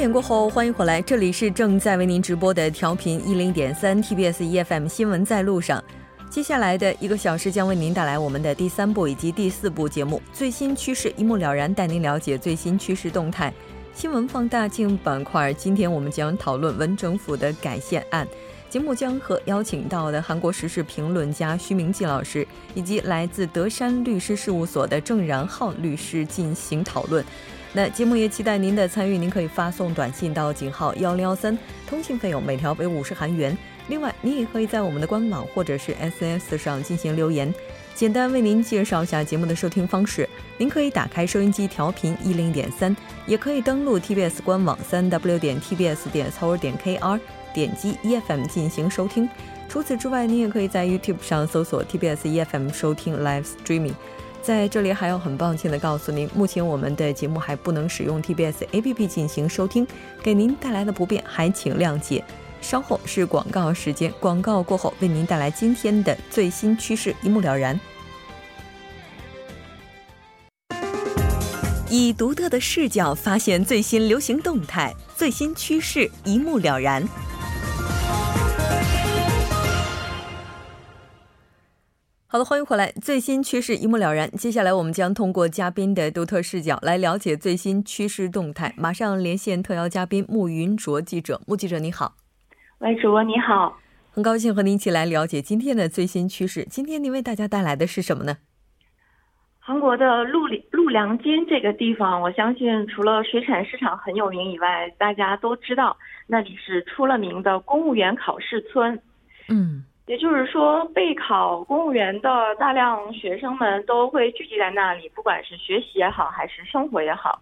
点过后，欢迎回来，这里是正在为您直播的调频一零点三 TBS EFM 新闻在路上。接下来的一个小时将为您带来我们的第三部以及第四部节目，最新趋势一目了然，带您了解最新趋势动态。新闻放大镜板块，今天我们将讨论文政府的改宪案。节目将和邀请到的韩国时事评论家徐明季老师，以及来自德山律师事务所的郑然浩律师进行讨论。那节目也期待您的参与，您可以发送短信到井号幺零幺三，通信费用每条为五十韩元。另外，您也可以在我们的官网或者是 SNS 上进行留言。简单为您介绍一下节目的收听方式：您可以打开收音机调频一零点三，也可以登录 TBS 官网三 W 点 TBS 点 s o u r 点 KR，点击 EFM 进行收听。除此之外，您也可以在 YouTube 上搜索 TBS EFM 收听 Live Streaming。在这里还要很抱歉的告诉您，目前我们的节目还不能使用 TBS APP 进行收听，给您带来的不便还请谅解。稍后是广告时间，广告过后为您带来今天的最新趋势，一目了然。以独特的视角发现最新流行动态，最新趋势一目了然。好的，欢迎回来。最新趋势一目了然。接下来，我们将通过嘉宾的独特视角来了解最新趋势动态。马上连线特邀嘉宾穆云卓记者。穆记者，你好。喂，主播你好。很高兴和您一起来了解今天的最新趋势。今天您为大家带来的是什么呢？韩国的陆陆良金这个地方，我相信除了水产市场很有名以外，大家都知道那里是出了名的公务员考试村。嗯。也就是说，备考公务员的大量学生们都会聚集在那里，不管是学习也好，还是生活也好。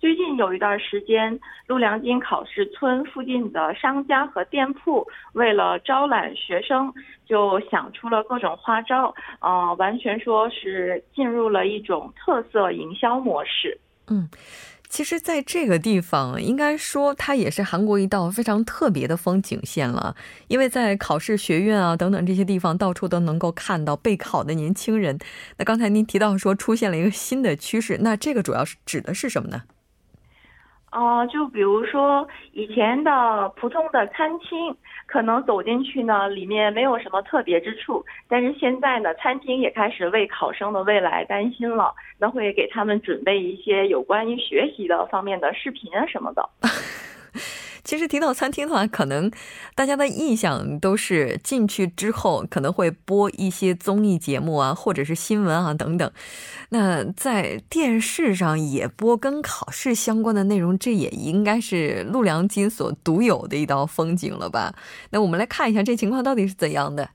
最近有一段时间，陆良金考试村附近的商家和店铺为了招揽学生，就想出了各种花招，呃，完全说是进入了一种特色营销模式。嗯。其实，在这个地方，应该说它也是韩国一道非常特别的风景线了。因为在考试学院啊等等这些地方，到处都能够看到备考的年轻人。那刚才您提到说出现了一个新的趋势，那这个主要是指的是什么呢？哦，就比如说以前的普通的餐厅，可能走进去呢，里面没有什么特别之处。但是现在呢，餐厅也开始为考生的未来担心了，那会给他们准备一些有关于学习的方面的视频啊什么的。其实提到餐厅的话，可能大家的印象都是进去之后可能会播一些综艺节目啊，或者是新闻啊等等。那在电视上也播跟考试相关的内容，这也应该是陆良金所独有的一道风景了吧？那我们来看一下这情况到底是怎样的。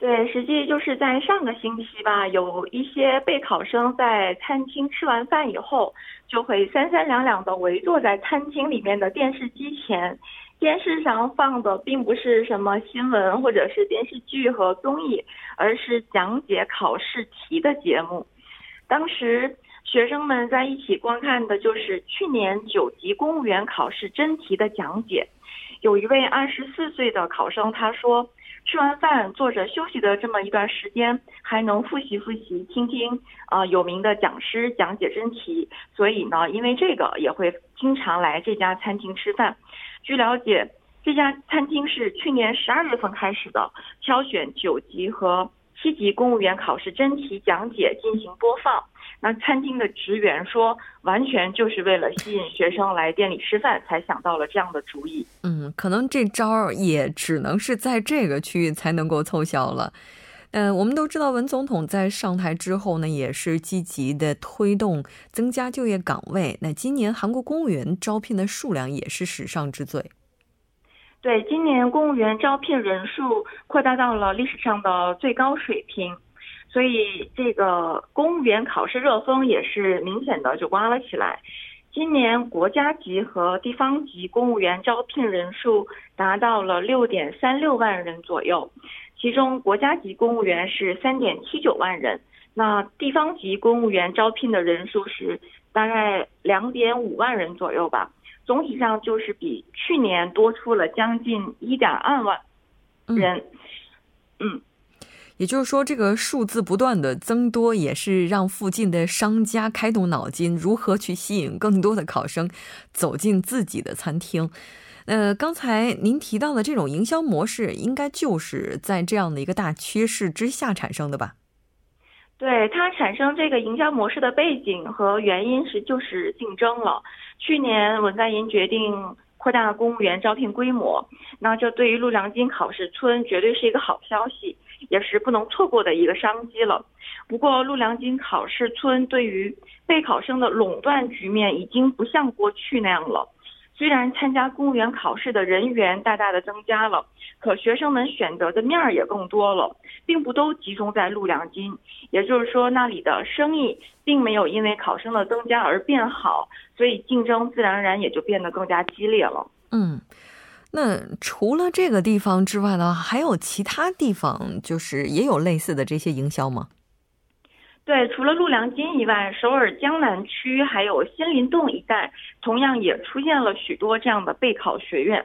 对，实际就是在上个星期吧，有一些备考生在餐厅吃完饭以后，就会三三两两的围坐在餐厅里面的电视机前，电视上放的并不是什么新闻或者是电视剧和综艺，而是讲解考试题的节目。当时学生们在一起观看的就是去年九级公务员考试真题的讲解。有一位二十四岁的考生，他说。吃完饭坐着休息的这么一段时间，还能复习复习，听听啊有名的讲师讲解真题，所以呢，因为这个也会经常来这家餐厅吃饭。据了解，这家餐厅是去年十二月份开始的，挑选九级和七级公务员考试真题讲解进行播放。那餐厅的职员说，完全就是为了吸引学生来店里吃饭，才想到了这样的主意。嗯，可能这招也只能是在这个区域才能够凑效了。嗯，我们都知道，文总统在上台之后呢，也是积极的推动增加就业岗位。那今年韩国公务员招聘的数量也是史上之最。对，今年公务员招聘人数扩大到了历史上的最高水平。所以，这个公务员考试热风也是明显的就刮了起来。今年国家级和地方级公务员招聘人数达到了六点三六万人左右，其中国家级公务员是三点七九万人，那地方级公务员招聘的人数是大概两点五万人左右吧。总体上就是比去年多出了将近一点二万人。嗯。也就是说，这个数字不断的增多，也是让附近的商家开动脑筋，如何去吸引更多的考生走进自己的餐厅。呃，刚才您提到的这种营销模式，应该就是在这样的一个大趋势之下产生的吧？对，它产生这个营销模式的背景和原因是就是竞争了。去年文在寅决定。扩大公务员招聘规模，那这对于陆良金考试村绝对是一个好消息，也是不能错过的一个商机了。不过，陆良金考试村对于备考生的垄断局面已经不像过去那样了。虽然参加公务员考试的人员大大的增加了，可学生们选择的面儿也更多了，并不都集中在陆良金。也就是说，那里的生意并没有因为考生的增加而变好，所以竞争自然而然也就变得更加激烈了。嗯，那除了这个地方之外呢，还有其他地方就是也有类似的这些营销吗？对，除了陆良金以外，首尔江南区还有新林洞一带，同样也出现了许多这样的备考学院。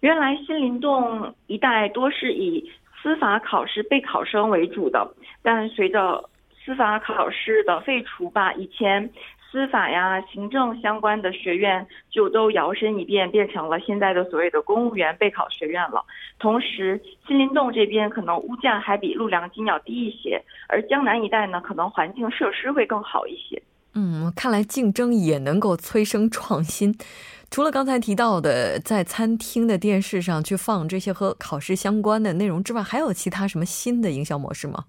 原来新林洞一带多是以司法考试备考生为主的，但随着司法考试的废除吧，以前。司法呀、行政相关的学院就都摇身一变，变成了现在的所谓的公务员备考学院了。同时，新林洞这边可能物价还比陆良金要低一些，而江南一带呢，可能环境设施会更好一些。嗯，看来竞争也能够催生创新。除了刚才提到的在餐厅的电视上去放这些和考试相关的内容之外，还有其他什么新的营销模式吗？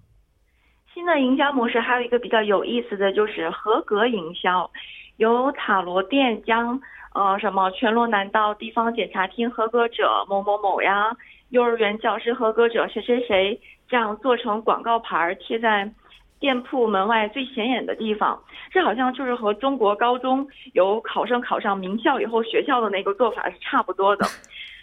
新的营销模式还有一个比较有意思的就是合格营销，由塔罗店将呃什么全罗南道地方检察厅合格者某某某呀，幼儿园教师合格者谁谁谁这样做成广告牌贴在店铺门外最显眼的地方，这好像就是和中国高中有考生考上名校以后学校的那个做法是差不多的。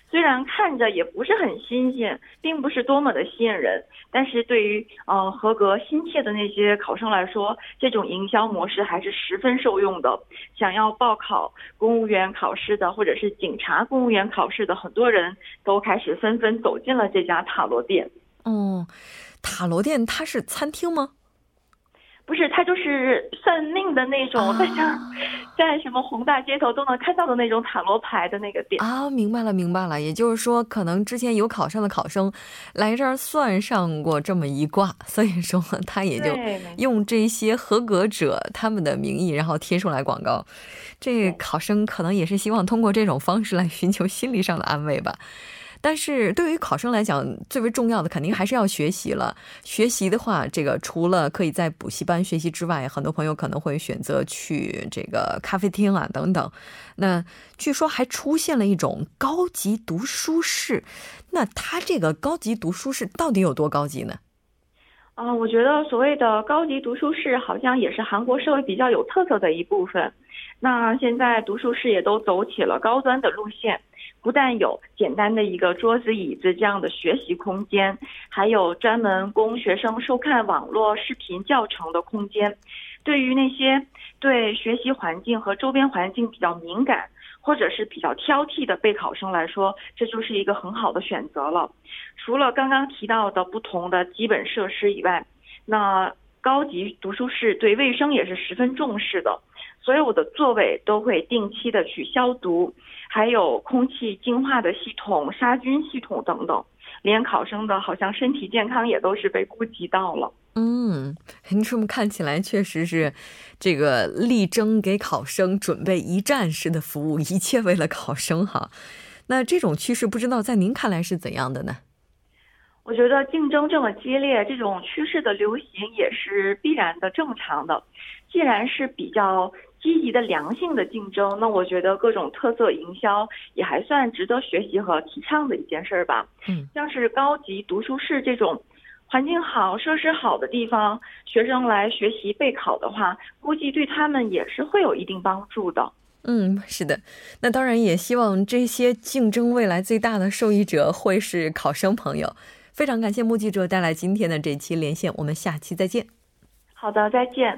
虽然看着也不是很新鲜，并不是多么的吸引人，但是对于呃合格心切的那些考生来说，这种营销模式还是十分受用的。想要报考公务员考试的，或者是警察公务员考试的，很多人都开始纷纷走进了这家塔罗店。哦，塔罗店它是餐厅吗？不是，他就是算命的那种，在像 在什么宏大街头都能看到的那种塔罗牌的那个店啊。明白了，明白了。也就是说，可能之前有考上的考生来这儿算上过这么一卦，所以说他也就用这些合格者他们的名义，然后贴出来广告。这考生可能也是希望通过这种方式来寻求心理上的安慰吧。但是对于考生来讲，最为重要的肯定还是要学习了。学习的话，这个除了可以在补习班学习之外，很多朋友可能会选择去这个咖啡厅啊等等。那据说还出现了一种高级读书室，那它这个高级读书室到底有多高级呢？啊，我觉得所谓的高级读书室，好像也是韩国社会比较有特色的一部分。那现在读书室也都走起了高端的路线。不但有简单的一个桌子椅子这样的学习空间，还有专门供学生收看网络视频教程的空间。对于那些对学习环境和周边环境比较敏感或者是比较挑剔的备考生来说，这就是一个很好的选择了。除了刚刚提到的不同的基本设施以外，那高级读书室对卫生也是十分重视的。所有的座位都会定期的去消毒，还有空气净化的系统、杀菌系统等等，连考生的好像身体健康也都是被顾及到了。嗯，您这么看起来确实是，这个力争给考生准备一站式的服务，一切为了考生哈。那这种趋势不知道在您看来是怎样的呢？我觉得竞争这么激烈，这种趋势的流行也是必然的、正常的。既然是比较。积极的良性的竞争，那我觉得各种特色营销也还算值得学习和提倡的一件事儿吧。嗯，像是高级读书室这种环境好、设施好的地方，学生来学习备考的话，估计对他们也是会有一定帮助的。嗯，是的。那当然也希望这些竞争未来最大的受益者会是考生朋友。非常感谢目记者带来今天的这期连线，我们下期再见。好的，再见。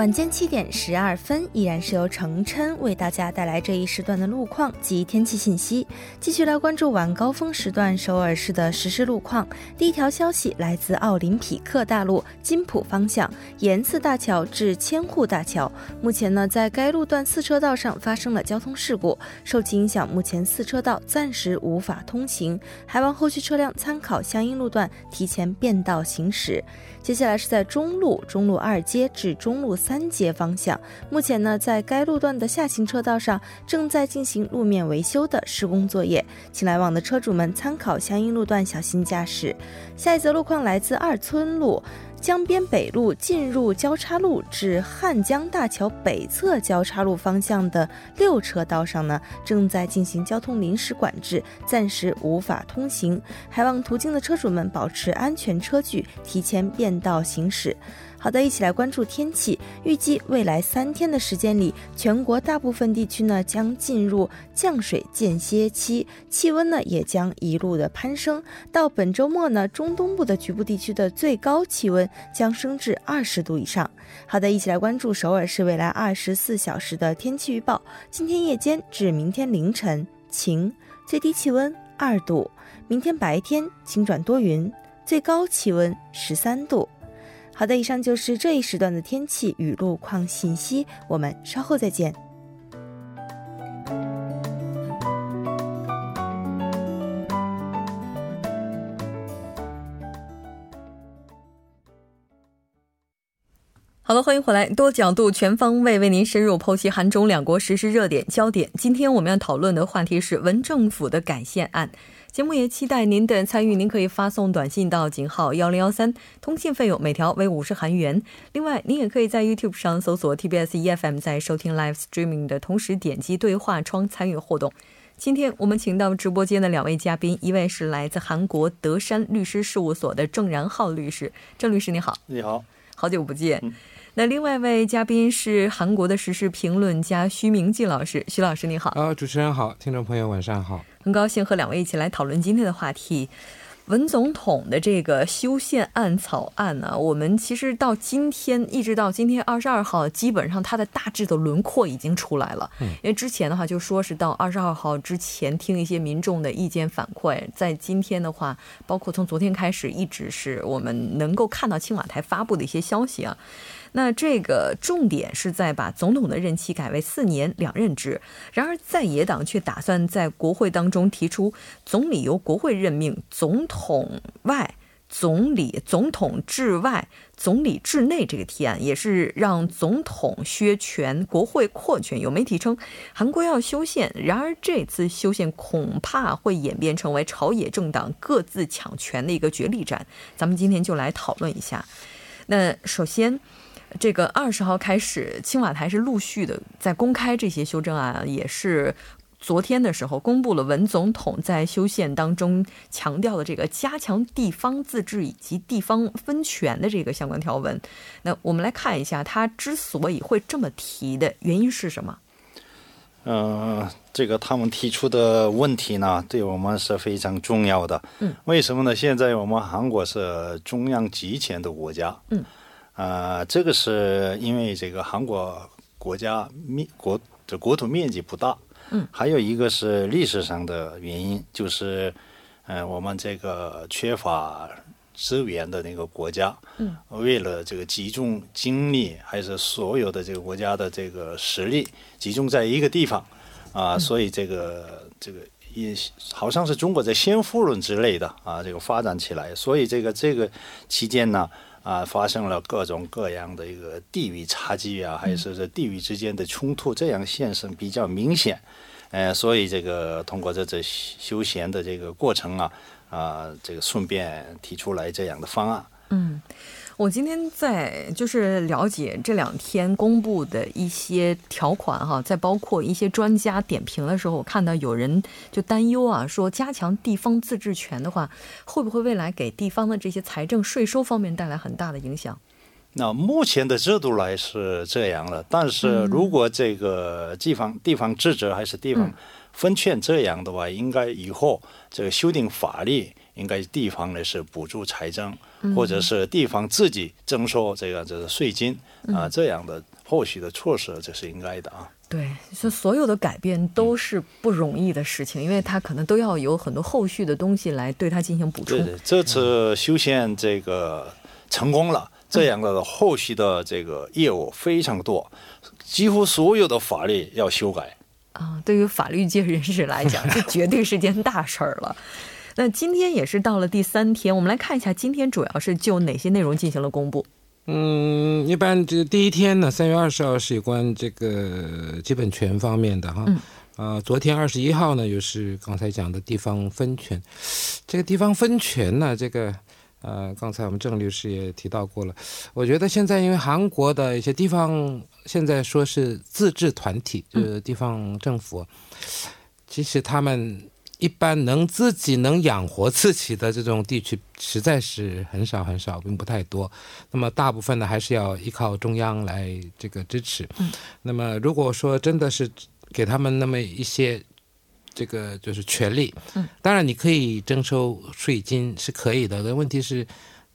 晚间七点十二分，依然是由程琛为大家带来这一时段的路况及天气信息。继续来关注晚高峰时段首尔市的实时路况。第一条消息来自奥林匹克大路金浦方向延次大桥至千户大桥，目前呢在该路段四车道上发生了交通事故，受其影响，目前四车道暂时无法通行，还望后续车辆参考相应路段提前变道行驶。接下来是在中路中路二街至中路三三街方向，目前呢，在该路段的下行车道上正在进行路面维修的施工作业，请来往的车主们参考相应路段小心驾驶。下一则路况来自二村路。江边北路进入交叉路至汉江大桥北侧交叉路方向的六车道上呢，正在进行交通临时管制，暂时无法通行，还望途经的车主们保持安全车距，提前变道行驶。好的，一起来关注天气。预计未来三天的时间里，全国大部分地区呢将进入降水间歇期，气温呢也将一路的攀升。到本周末呢，中东部的局部地区的最高气温将升至二十度以上。好的，一起来关注首尔市未来二十四小时的天气预报。今天夜间至明天凌晨晴，最低气温二度；明天白天晴转多云，最高气温十三度。好的，以上就是这一时段的天气与路况信息，我们稍后再见。好了，欢迎回来，多角度、全方位为您深入剖析韩中两国实时热点焦点。今天我们要讨论的话题是文政府的改宪案。节目也期待您的参与，您可以发送短信到井号幺零幺三，通信费用每条为五十韩元。另外，您也可以在 YouTube 上搜索 TBS EFM，在收听 Live Streaming 的同时点击对话窗参与互动。今天我们请到直播间的两位嘉宾，一位是来自韩国德山律师事务所的郑然浩律师，郑律师你好，你好，好久不见。那另外一位嘉宾是韩国的时事评论家徐明季老师，徐老师你好。啊，主持人好，听众朋友晚上好。很高兴和两位一起来讨论今天的话题，文总统的这个修宪案草案呢。我们其实到今天，一直到今天二十二号，基本上它的大致的轮廓已经出来了。嗯，因为之前的话就说是到二十二号之前听一些民众的意见反馈，在今天的话，包括从昨天开始，一直是我们能够看到青瓦台发布的一些消息啊。那这个重点是在把总统的任期改为四年两任制，然而在野党却打算在国会当中提出总理由国会任命，总统外总理总统制外总理制内这个提案，也是让总统削权，国会扩权。有媒体称韩国要修宪，然而这次修宪恐怕会演变成为朝野政党各自抢权的一个角力战。咱们今天就来讨论一下。那首先。这个二十号开始，青瓦台是陆续的在公开这些修正案，也是昨天的时候公布了文总统在修宪当中强调的这个加强地方自治以及地方分权的这个相关条文。那我们来看一下，他之所以会这么提的原因是什么？嗯，这个他们提出的问题呢，对我们是非常重要的。嗯，为什么呢？现在我们韩国是中央集权的国家。嗯。呃，这个是因为这个韩国国家面国的国土面积不大，嗯，还有一个是历史上的原因，就是，呃，我们这个缺乏资源的那个国家，嗯，为了这个集中精力，还是所有的这个国家的这个实力集中在一个地方，啊，所以这个这个也好像是中国在先富论之类的啊，这个发展起来，所以这个这个期间呢。啊，发生了各种各样的一个地域差距啊，还是这地域之间的冲突，这样现象比较明显。呃，所以这个通过这这休闲的这个过程啊，啊，这个顺便提出来这样的方案。嗯。我今天在就是了解这两天公布的一些条款哈，在包括一些专家点评的时候，我看到有人就担忧啊，说加强地方自治权的话，会不会未来给地方的这些财政税收方面带来很大的影响？那目前的制度来是这样的，但是如果这个地方地方自治还是地方分权这样的话，应该以后这个修订法律。应该地方呢是补助财政，或者是地方自己征收这个这个税金啊，这样的后续的措施，这是应该的啊。对，所所有的改变都是不容易的事情，因为它可能都要有很多后续的东西来对它进行补充。对对，这次修宪这个成功了，这样的后续的这个业务非常多，几乎所有的法律要修改啊。对于法律界人士来讲，这绝对是件大事儿了。那今天也是到了第三天，我们来看一下今天主要是就哪些内容进行了公布。嗯，一般这第一天呢，三月二十号是有关这个基本权方面的哈。嗯。啊，昨天二十一号呢，又是刚才讲的地方分权。这个地方分权呢，这个呃，刚才我们郑律师也提到过了。我觉得现在因为韩国的一些地方现在说是自治团体，就是地方政府，其实他们。一般能自己能养活自己的这种地区实在是很少很少，并不太多。那么大部分呢，还是要依靠中央来这个支持。嗯。那么如果说真的是给他们那么一些这个就是权利，嗯，当然你可以征收税金是可以的。但问题是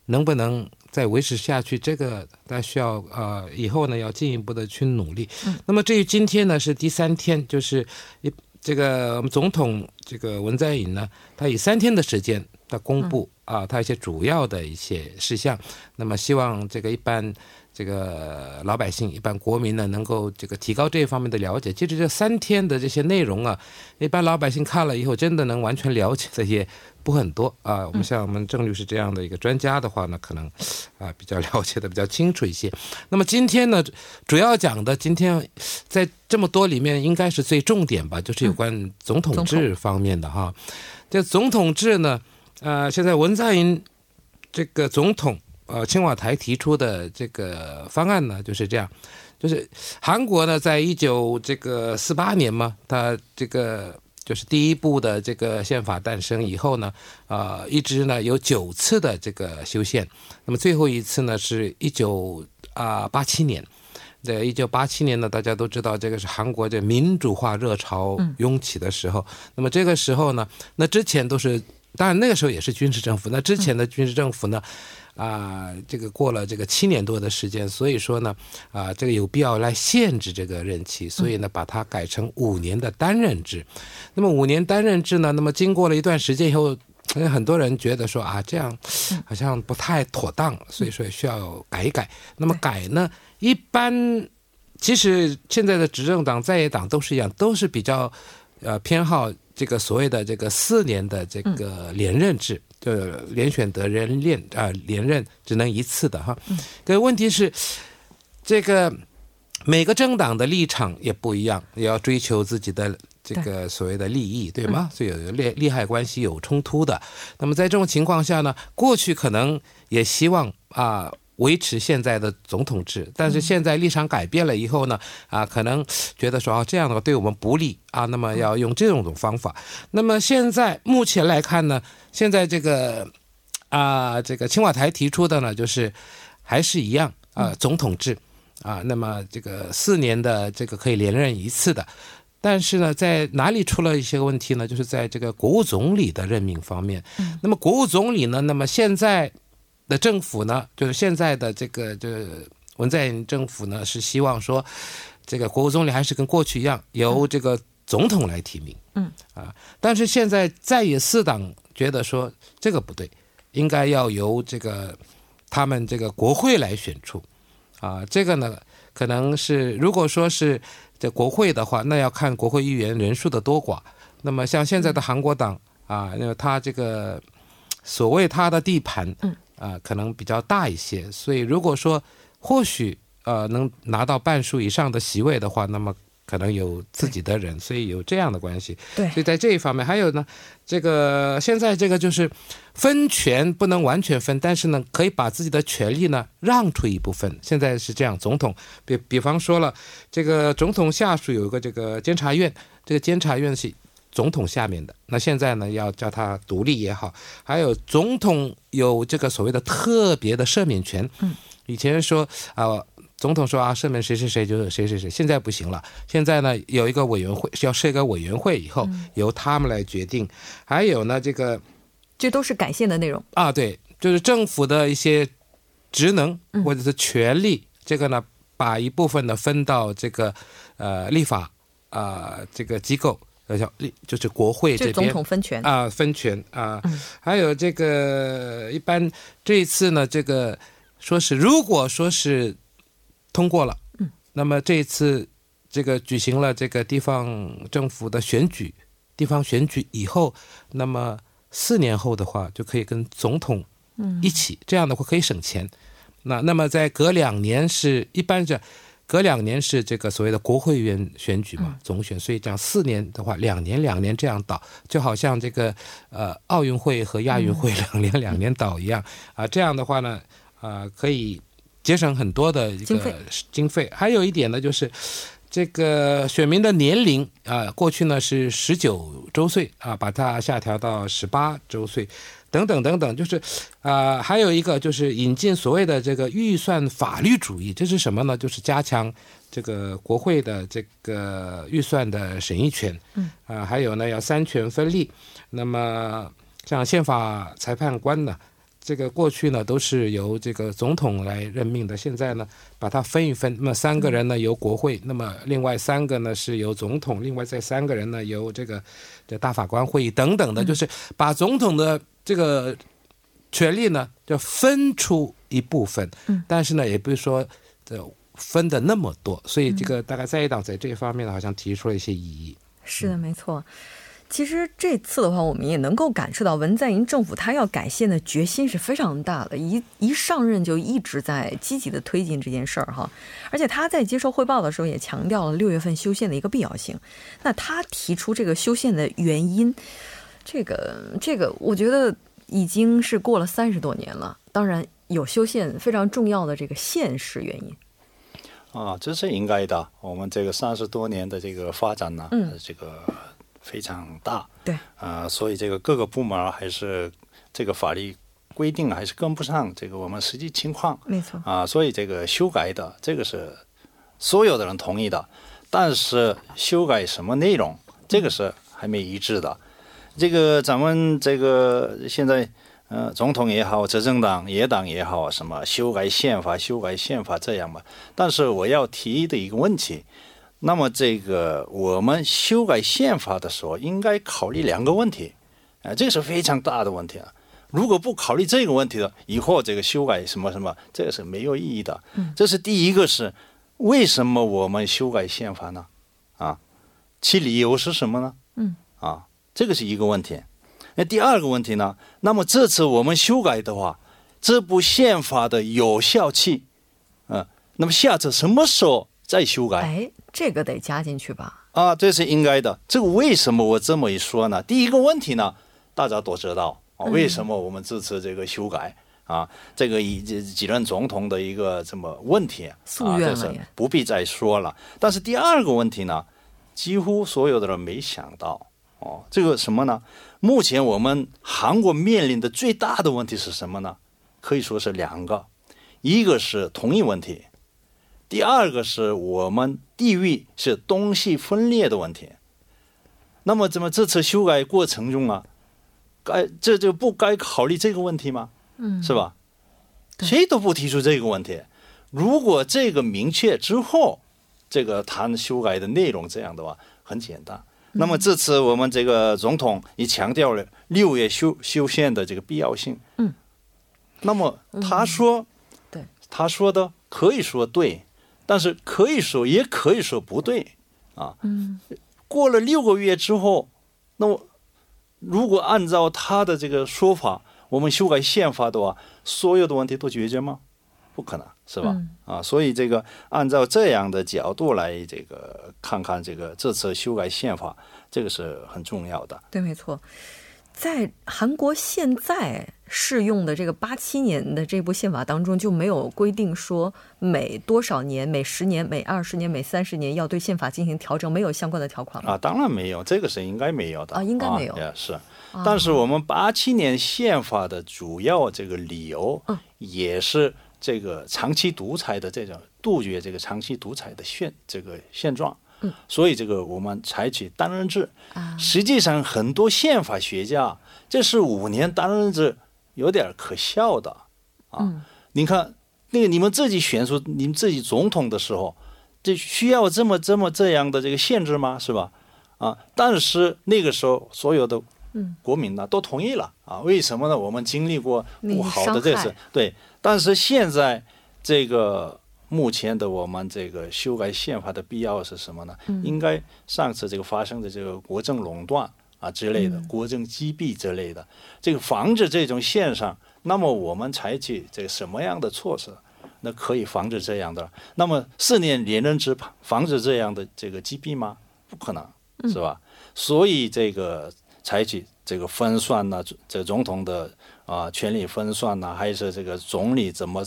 能不能再维持下去？这个大家需要呃以后呢要进一步的去努力。嗯。那么至于今天呢是第三天，就是一。这个我们总统这个文在寅呢，他以三天的时间，他公布啊，他一些主要的一些事项，那么希望这个一般。这个老百姓一般国民呢，能够这个提高这一方面的了解。其实这三天的这些内容啊，一般老百姓看了以后，真的能完全了解的也不很多啊。我们像我们郑律师这样的一个专家的话呢，可能啊比较了解的比较清楚一些。那么今天呢，主要讲的今天在这么多里面，应该是最重点吧，就是有关总统制方面的哈。这总统制呢，呃，现在文在寅这个总统。呃，青瓦台提出的这个方案呢，就是这样，就是韩国呢，在一九这个四八年嘛，它这个就是第一部的这个宪法诞生以后呢，啊，一直呢有九次的这个修宪，那么最后一次呢是一九啊八七年，在一九八七年呢，大家都知道这个是韩国这民主化热潮涌起的时候，那么这个时候呢，那之前都是，当然那个时候也是军事政府，那之前的军事政府呢。啊，这个过了这个七年多的时间，所以说呢，啊，这个有必要来限制这个任期，所以呢，把它改成五年的单任制。那么五年单任制呢，那么经过了一段时间以后，很多人觉得说啊，这样好像不太妥当，所以说需要改一改。那么改呢，一般其实现在的执政党在野党都是一样，都是比较呃偏好这个所谓的这个四年的这个连任制。呃，连选得人连啊，连任只能一次的哈。可问题是，这个每个政党的立场也不一样，也要追求自己的这个所谓的利益，对吗？所以有利利害关系有冲突的。那么在这种情况下呢，过去可能也希望啊。维持现在的总统制，但是现在立场改变了以后呢，啊，可能觉得说啊这样的话对我们不利啊，那么要用这种种方法。那么现在目前来看呢，现在这个啊，这个青瓦台提出的呢，就是还是一样啊，总统制啊，那么这个四年的这个可以连任一次的，但是呢，在哪里出了一些问题呢？就是在这个国务总理的任命方面。那么国务总理呢，那么现在。的政府呢，就是现在的这个这文在寅政府呢，是希望说，这个国务总理还是跟过去一样，由这个总统来提名。嗯啊，但是现在在野四党觉得说这个不对，应该要由这个他们这个国会来选出。啊，这个呢，可能是如果说是这国会的话，那要看国会议员人数的多寡。那么像现在的韩国党啊，那么他这个所谓他的地盘，嗯。啊，可能比较大一些，所以如果说或许呃能拿到半数以上的席位的话，那么可能有自己的人，所以有这样的关系。对，所以在这一方面，还有呢，这个现在这个就是分权不能完全分，但是呢，可以把自己的权利呢让出一部分。现在是这样，总统比比方说了，这个总统下属有一个这个监察院，这个监察院是。总统下面的那现在呢，要叫他独立也好，还有总统有这个所谓的特别的赦免权。嗯，以前说啊，总统说啊，赦免谁谁谁就是谁谁谁，现在不行了。现在呢，有一个委员会，是要设一个委员会以后由他们来决定。还有呢，这个这都是感谢的内容啊，对，就是政府的一些职能或者是权利，这个呢把一部分呢分到这个呃立法啊这个机构，呃叫立就是国会这边总统分权。啊分权啊，还有这个一般这一次呢，这个说是如果说是通过了，嗯，那么这一次这个举行了这个地方政府的选举，地方选举以后，那么四年后的话就可以跟总统嗯。一起，这样的话可以省钱。那那么在隔两年是一般是隔两年是这个所谓的国会员选举嘛总选，所以这样四年的话两年两年这样倒，就好像这个呃奥运会和亚运会两年两年倒一样啊。这样的话呢啊可以节省很多的一个经费。还有一点呢就是这个选民的年龄啊过去呢是十九周岁啊把它下调到十八周岁。等等等等，就是，啊，还有一个就是引进所谓的这个预算法律主义，这是什么呢？就是加强这个国会的这个预算的审议权，嗯，啊，还有呢要三权分立。那么像宪法裁判官呢，这个过去呢都是由这个总统来任命的，现在呢把它分一分，那么三个人呢由国会，那么另外三个呢是由总统，另外这三个人呢由这个这大法官会议等等的，就是把总统的。这个权利呢，就分出一部分，嗯，但是呢，也不是说这分的那么多，所以这个大概在野党在这一方面呢，好像提出了一些异议。是的，没错。其实这次的话，我们也能够感受到文在寅政府他要改宪的决心是非常大的，一一上任就一直在积极的推进这件事儿哈。而且他在接受汇报的时候也强调了六月份修宪的一个必要性。那他提出这个修宪的原因。这个这个，我觉得已经是过了三十多年了。当然有修宪非常重要的这个现实原因。啊，这是应该的。我们这个三十多年的这个发展呢，嗯，这个非常大。对。啊，所以这个各个部门还是这个法律规定还是跟不上这个我们实际情况。没错。啊，所以这个修改的这个是所有的人同意的，但是修改什么内容，这个是还没一致的。这个咱们这个现在，呃，总统也好，执政党、野党也好，什么修改宪法、修改宪法这样吧。但是我要提的一个问题，那么这个我们修改宪法的时候，应该考虑两个问题，啊，这个是非常大的问题啊。如果不考虑这个问题的，以后这个修改什么什么，这个是没有意义的。这是第一个是为什么我们修改宪法呢？啊，其理由是什么呢？嗯，啊。这个是一个问题，那第二个问题呢？那么这次我们修改的话，这部宪法的有效期，嗯，那么下次什么时候再修改？哎，这个得加进去吧？啊，这是应该的。这个为什么我这么一说呢？第一个问题呢，大家都知道啊，为什么我们支持这个修改啊？这个以几任总统的一个这么问题啊，这是不必再说了。但是第二个问题呢，几乎所有的人没想到。哦，这个什么呢？目前我们韩国面临的最大的问题是什么呢？可以说是两个，一个是同一问题，第二个是我们地域是东西分裂的问题。那么，怎么这次修改过程中啊，该这就不该考虑这个问题吗？嗯，是吧？谁都不提出这个问题。如果这个明确之后，这个谈修改的内容这样的话，很简单。那么这次我们这个总统也强调了六月修修宪的这个必要性。嗯。那么他说，对，他说的可以说对，但是可以说也可以说不对啊。嗯。过了六个月之后，那么如果按照他的这个说法，我们修改宪法的话，所有的问题都解决吗？不可能。是吧？啊，所以这个按照这样的角度来这个看看这个这次修改宪法，这个是很重要的。对，没错，在韩国现在适用的这个八七年的这部宪法当中，就没有规定说每多少年、每十年、每二十年、每三十年要对宪法进行调整，没有相关的条款啊，当然没有，这个是应该没有的啊，应该没有，也是。但是我们八七年宪法的主要这个理由，嗯，也是。这个长期独裁的这种杜绝这个长期独裁的现这个现状，嗯，所以这个我们采取单任制啊。实际上，很多宪法学家这是五年单任制有点可笑的啊。你看，那个你们自己选出你们自己总统的时候，这需要这么这么这样的这个限制吗？是吧？啊，但是那个时候所有的国民呢都同意了啊？为什么呢？我们经历过不好的这次，对，但是现在这个目前的我们这个修改宪法的必要是什么呢？应该上次这个发生的这个国政垄断啊之类的，国政击毙之类的，这个防止这种现象，那么我们采取这个什么样的措施，那可以防止这样的？那么四年连任制防止这样的这个击毙吗？不可能。是吧？所以这个采取这个分算呢，这总统的啊权力分算呢，还是这个总理怎么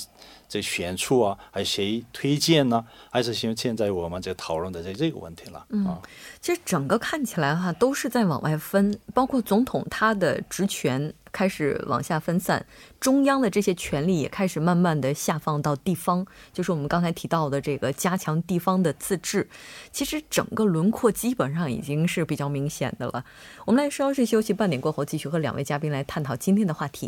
这选出啊，还谁推荐呢？还是现现在我们在讨论的这这个问题了啊。其实整个看起来哈，都是在往外分，包括总统他的职权。开始往下分散，中央的这些权力也开始慢慢的下放到地方，就是我们刚才提到的这个加强地方的自治。其实整个轮廓基本上已经是比较明显的了。我们来稍事休息，半点过后继续和两位嘉宾来探讨今天的话题。